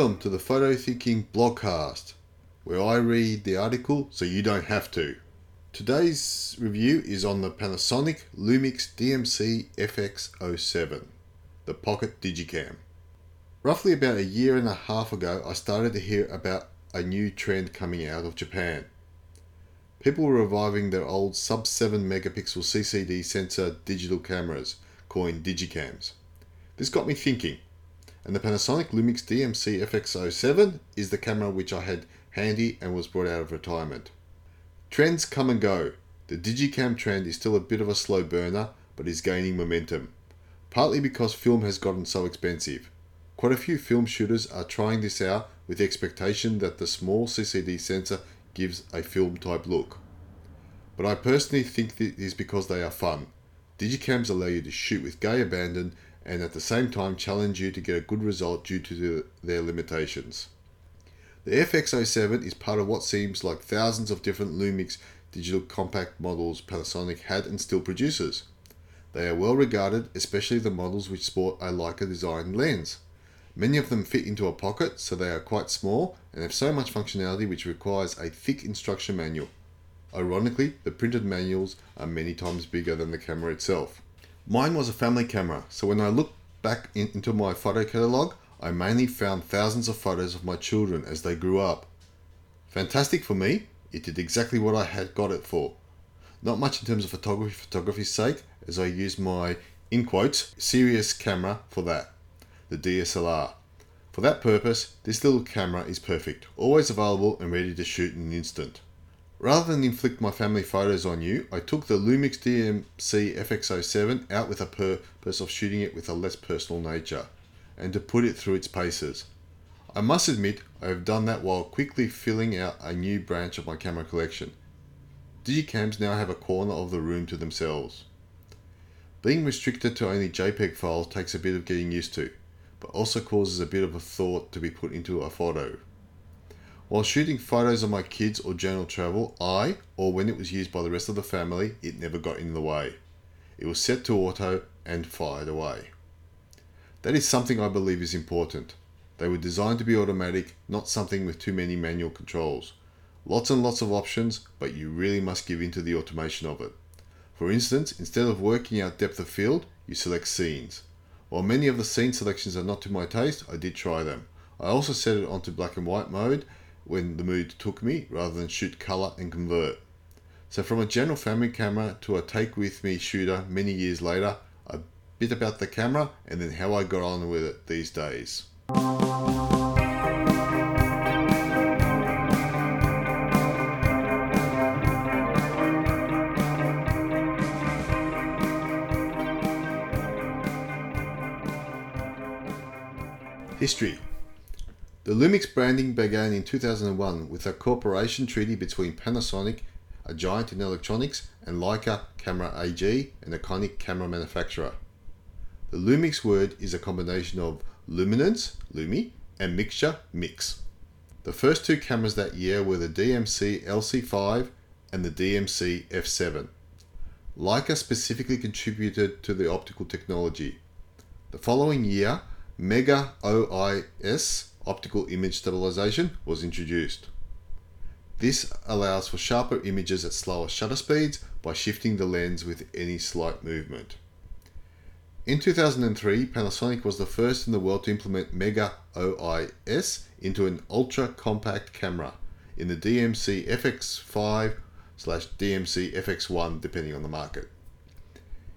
Welcome to the Photo Thinking blogcast, where I read the article so you don't have to. Today's review is on the Panasonic Lumix DMC FX07, the Pocket Digicam. Roughly about a year and a half ago, I started to hear about a new trend coming out of Japan. People were reviving their old sub 7 megapixel CCD sensor digital cameras, coined digicams. This got me thinking and the Panasonic Lumix DMC FX07 is the camera which I had handy and was brought out of retirement. Trends come and go. The Digicam trend is still a bit of a slow burner, but is gaining momentum, partly because film has gotten so expensive. Quite a few film shooters are trying this out with the expectation that the small CCD sensor gives a film type look. But I personally think this is because they are fun. Digicams allow you to shoot with gay abandon and at the same time challenge you to get a good result due to the, their limitations. The FX07 is part of what seems like thousands of different Lumix digital compact models Panasonic had and still produces. They are well regarded, especially the models which sport a Leica designed lens. Many of them fit into a pocket, so they are quite small and have so much functionality which requires a thick instruction manual. Ironically, the printed manuals are many times bigger than the camera itself. Mine was a family camera, so when I look back in, into my photo catalogue, I mainly found thousands of photos of my children as they grew up. Fantastic for me, it did exactly what I had got it for. Not much in terms of photography photography's sake, as I used my, in quotes, serious camera for that, the DSLR. For that purpose, this little camera is perfect, always available and ready to shoot in an instant. Rather than inflict my family photos on you, I took the Lumix DMC FX07 out with a purpose of shooting it with a less personal nature and to put it through its paces. I must admit, I have done that while quickly filling out a new branch of my camera collection. Digicams now have a corner of the room to themselves. Being restricted to only JPEG files takes a bit of getting used to, but also causes a bit of a thought to be put into a photo. While shooting photos of my kids or journal travel, I, or when it was used by the rest of the family, it never got in the way. It was set to auto and fired away. That is something I believe is important. They were designed to be automatic, not something with too many manual controls. Lots and lots of options, but you really must give in to the automation of it. For instance, instead of working out depth of field, you select scenes. While many of the scene selections are not to my taste, I did try them. I also set it onto black and white mode when the mood took me rather than shoot color and convert. So, from a general family camera to a take with me shooter many years later, a bit about the camera and then how I got on with it these days. History the Lumix branding began in 2001 with a cooperation treaty between Panasonic, a giant in electronics, and Leica Camera AG, an iconic camera manufacturer. The Lumix word is a combination of luminance, lumi, and mixture, mix. The first two cameras that year were the DMC LC5 and the DMC F7. Leica specifically contributed to the optical technology. The following year, Mega OIS optical image stabilization was introduced. This allows for sharper images at slower shutter speeds by shifting the lens with any slight movement. In 2003, Panasonic was the first in the world to implement Mega OIS into an ultra compact camera in the DMC FX5 slash DMC FX1 depending on the market.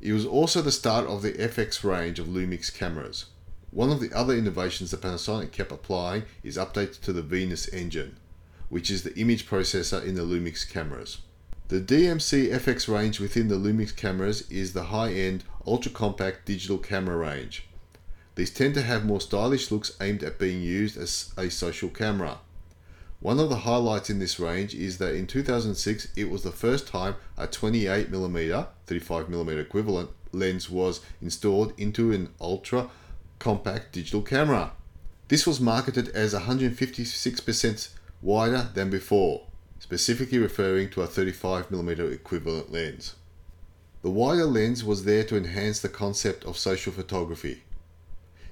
It was also the start of the FX range of Lumix cameras, one of the other innovations that Panasonic kept applying is updates to the Venus engine, which is the image processor in the Lumix cameras. The DMC FX range within the Lumix cameras is the high-end, ultra-compact digital camera range. These tend to have more stylish looks aimed at being used as a social camera. One of the highlights in this range is that in 2006 it was the first time a 28mm, 35mm equivalent lens was installed into an ultra compact digital camera. This was marketed as 156% wider than before, specifically referring to a 35mm equivalent lens. The wider lens was there to enhance the concept of social photography.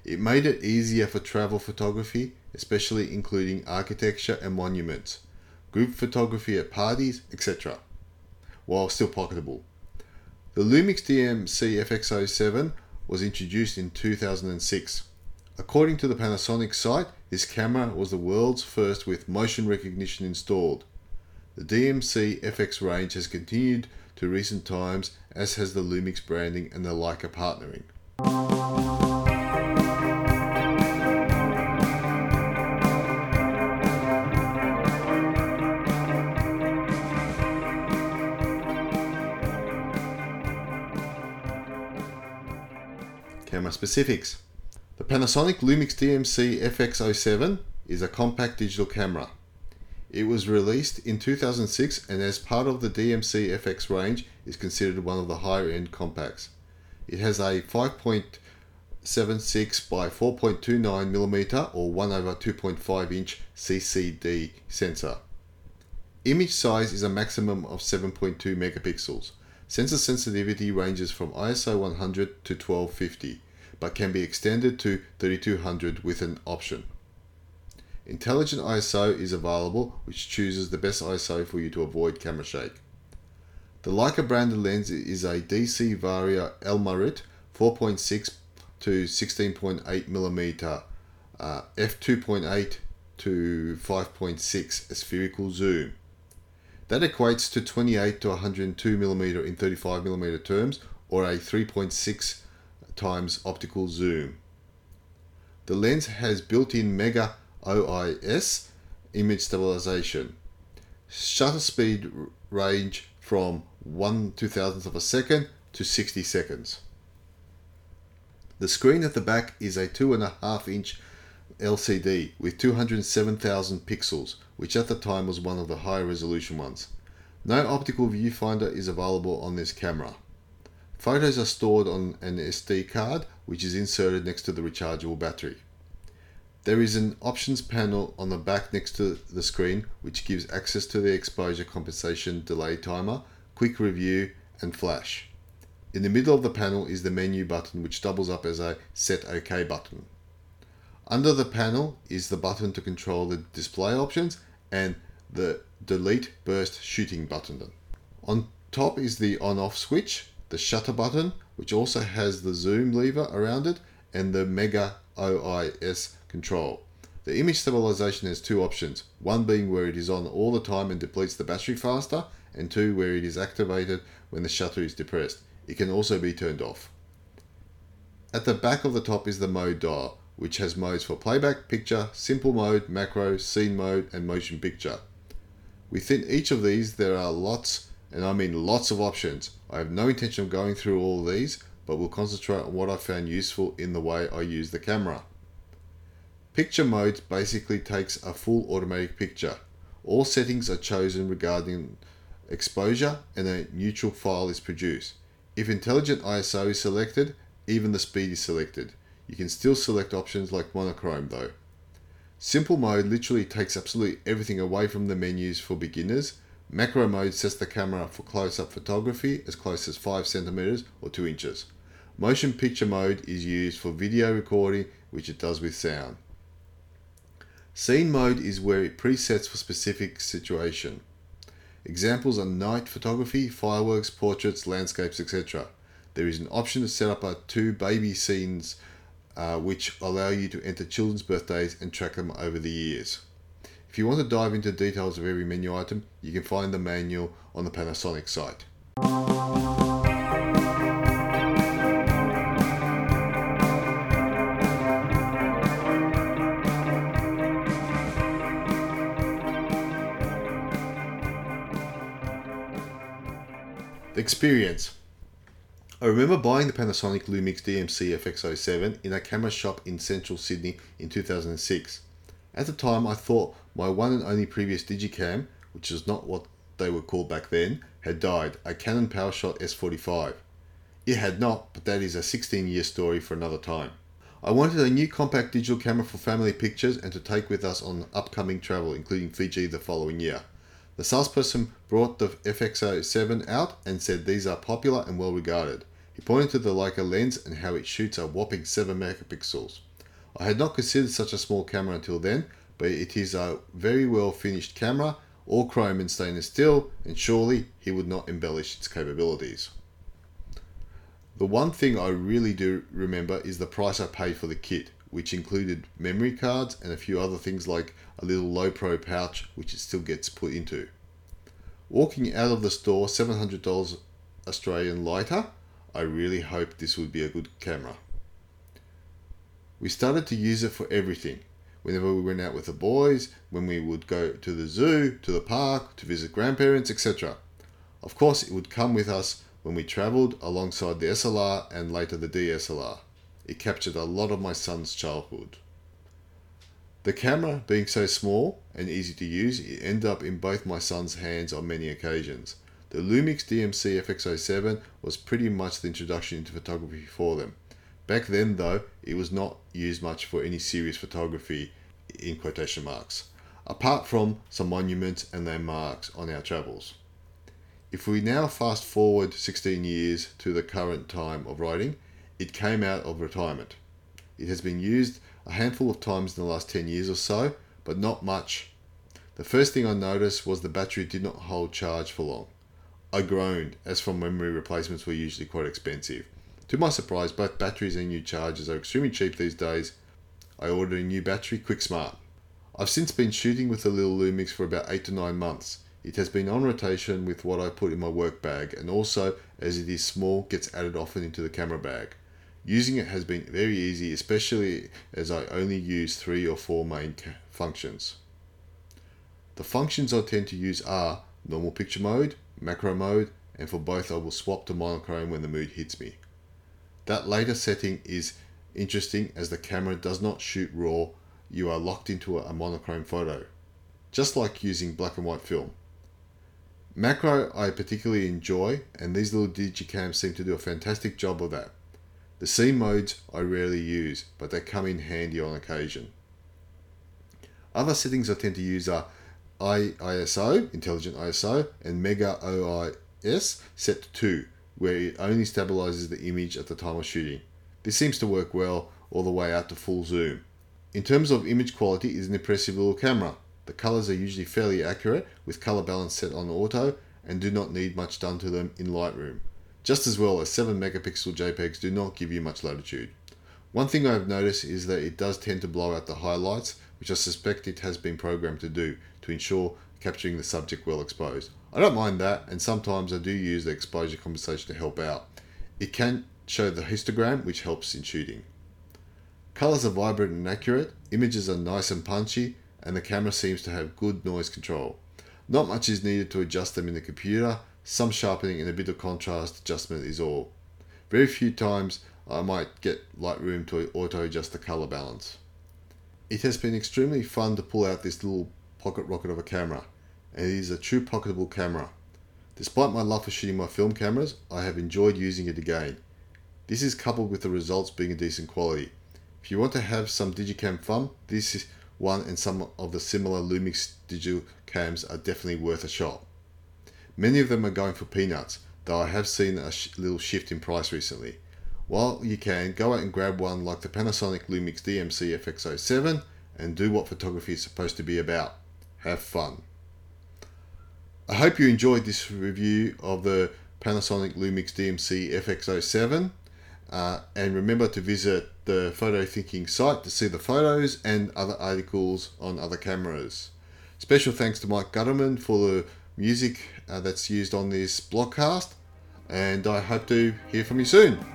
It made it easier for travel photography, especially including architecture and monuments, group photography at parties, etc., while still pocketable. The Lumix DMC FX07 was introduced in 2006. According to the Panasonic site, this camera was the world's first with motion recognition installed. The DMC FX range has continued to recent times, as has the Lumix branding and the Leica partnering. Camera specifics. The Panasonic Lumix DMC FX07 is a compact digital camera. It was released in 2006 and as part of the DMC FX range is considered one of the higher end compacts. It has a 5.76 by 4.29 mm or 1 over 2.5 inch CCD sensor. Image size is a maximum of 7.2 megapixels. Sensor sensitivity ranges from ISO 100 to 1250 but can be extended to 3200 with an option. Intelligent ISO is available, which chooses the best ISO for you to avoid camera shake. The Leica branded lens is a DC Vario Elmarit 4.6 to 16.8 mm uh, f2.8 to 5.6 spherical zoom. That equates to 28 to 102 mm in 35 mm terms or a 3.6 times optical zoom. The lens has built-in Mega OIS image stabilization. Shutter speed range from 1 2000th of a second to 60 seconds. The screen at the back is a 2.5 inch LCD with 207,000 pixels, which at the time was one of the higher resolution ones. No optical viewfinder is available on this camera. Photos are stored on an SD card which is inserted next to the rechargeable battery. There is an options panel on the back next to the screen which gives access to the exposure compensation delay timer, quick review and flash. In the middle of the panel is the menu button which doubles up as a set OK button. Under the panel is the button to control the display options and the delete burst shooting button. On top is the on off switch the shutter button, which also has the zoom lever around it, and the Mega OIS control. The image stabilization has two options, one being where it is on all the time and depletes the battery faster, and two where it is activated when the shutter is depressed. It can also be turned off. At the back of the top is the mode dial, which has modes for playback, picture, simple mode, macro, scene mode, and motion picture. Within each of these, there are lots and I mean lots of options. I have no intention of going through all these, but will concentrate on what I found useful in the way I use the camera. Picture mode basically takes a full automatic picture. All settings are chosen regarding exposure and a neutral file is produced. If intelligent ISO is selected, even the speed is selected. You can still select options like monochrome though. Simple mode literally takes absolutely everything away from the menus for beginners Macro mode sets the camera for close-up photography as close as 5 centimeters or 2 inches. Motion picture mode is used for video recording, which it does with sound. Scene mode is where it presets for specific situation. Examples are night photography, fireworks, portraits, landscapes, etc. There is an option to set up a two baby scenes uh, which allow you to enter children's birthdays and track them over the years. If you want to dive into details of every menu item, you can find the manual on the Panasonic site. The experience. I remember buying the Panasonic Lumix DMC FX07 in a camera shop in central Sydney in 2006. At the time, I thought my one and only previous Digicam, which is not what they were called back then, had died, a Canon PowerShot S45. It had not, but that is a 16 year story for another time. I wanted a new compact digital camera for family pictures and to take with us on upcoming travel, including Fiji the following year. The salesperson brought the FX07 out and said these are popular and well regarded. He pointed to the Leica lens and how it shoots a whopping 7 megapixels. I had not considered such a small camera until then, but it is a very well finished camera, all chrome and stainless steel, and surely he would not embellish its capabilities. The one thing I really do remember is the price I paid for the kit, which included memory cards and a few other things like a little Lowepro pouch, which it still gets put into. Walking out of the store, $700 Australian lighter, I really hoped this would be a good camera. We started to use it for everything. Whenever we went out with the boys, when we would go to the zoo, to the park, to visit grandparents, etc. Of course, it would come with us when we travelled alongside the SLR and later the DSLR. It captured a lot of my son's childhood. The camera, being so small and easy to use, it ended up in both my son's hands on many occasions. The Lumix DMC FX07 was pretty much the introduction into photography for them. Back then, though, it was not used much for any serious photography in quotation marks, apart from some monuments and landmarks on our travels. If we now fast forward 16 years to the current time of writing, it came out of retirement. It has been used a handful of times in the last 10 years or so, but not much. The first thing I noticed was the battery did not hold charge for long. I groaned, as from memory replacements were usually quite expensive. To my surprise, both batteries and new chargers are extremely cheap these days. I ordered a new battery, QuickSmart. I've since been shooting with the little Lumix for about 8 to 9 months. It has been on rotation with what I put in my work bag and also, as it is small, gets added often into the camera bag. Using it has been very easy, especially as I only use three or four main functions. The functions I tend to use are normal picture mode, macro mode, and for both I will swap to monochrome when the mood hits me. That later setting is interesting as the camera does not shoot raw, you are locked into a monochrome photo, just like using black and white film. Macro I particularly enjoy, and these little digicams seem to do a fantastic job of that. The scene modes I rarely use, but they come in handy on occasion. Other settings I tend to use are ISO, Intelligent ISO, and Mega OIS set to 2, where it only stabilizes the image at the time of shooting. This seems to work well all the way out to full zoom. In terms of image quality, it is an impressive little camera. The colors are usually fairly accurate with color balance set on auto and do not need much done to them in Lightroom. Just as well as 7 megapixel JPEGs do not give you much latitude. One thing I've noticed is that it does tend to blow out the highlights, which I suspect it has been programmed to do to ensure capturing the subject well exposed. I don't mind that, and sometimes I do use the exposure compensation to help out. It can show the histogram, which helps in shooting. Colors are vibrant and accurate, images are nice and punchy, and the camera seems to have good noise control. Not much is needed to adjust them in the computer, some sharpening and a bit of contrast adjustment is all. Very few times I might get Lightroom to auto adjust the color balance. It has been extremely fun to pull out this little pocket rocket of a camera, and it is a true pocketable camera. Despite my love for shooting my film cameras, I have enjoyed using it again. This is coupled with the results being a decent quality. If you want to have some digicam fun, this is one and some of the similar Lumix digital cams are definitely worth a shot. Many of them are going for peanuts, though I have seen a sh- little shift in price recently. While you can, go out and grab one like the Panasonic Lumix DMC FX07 and do what photography is supposed to be about. Have fun. I hope you enjoyed this review of the Panasonic Lumix DMC FX07. Uh, and remember to visit the Photo Thinking site to see the photos and other articles on other cameras. Special thanks to Mike Gutterman for the music uh, that's used on this blogcast, and I hope to hear from you soon.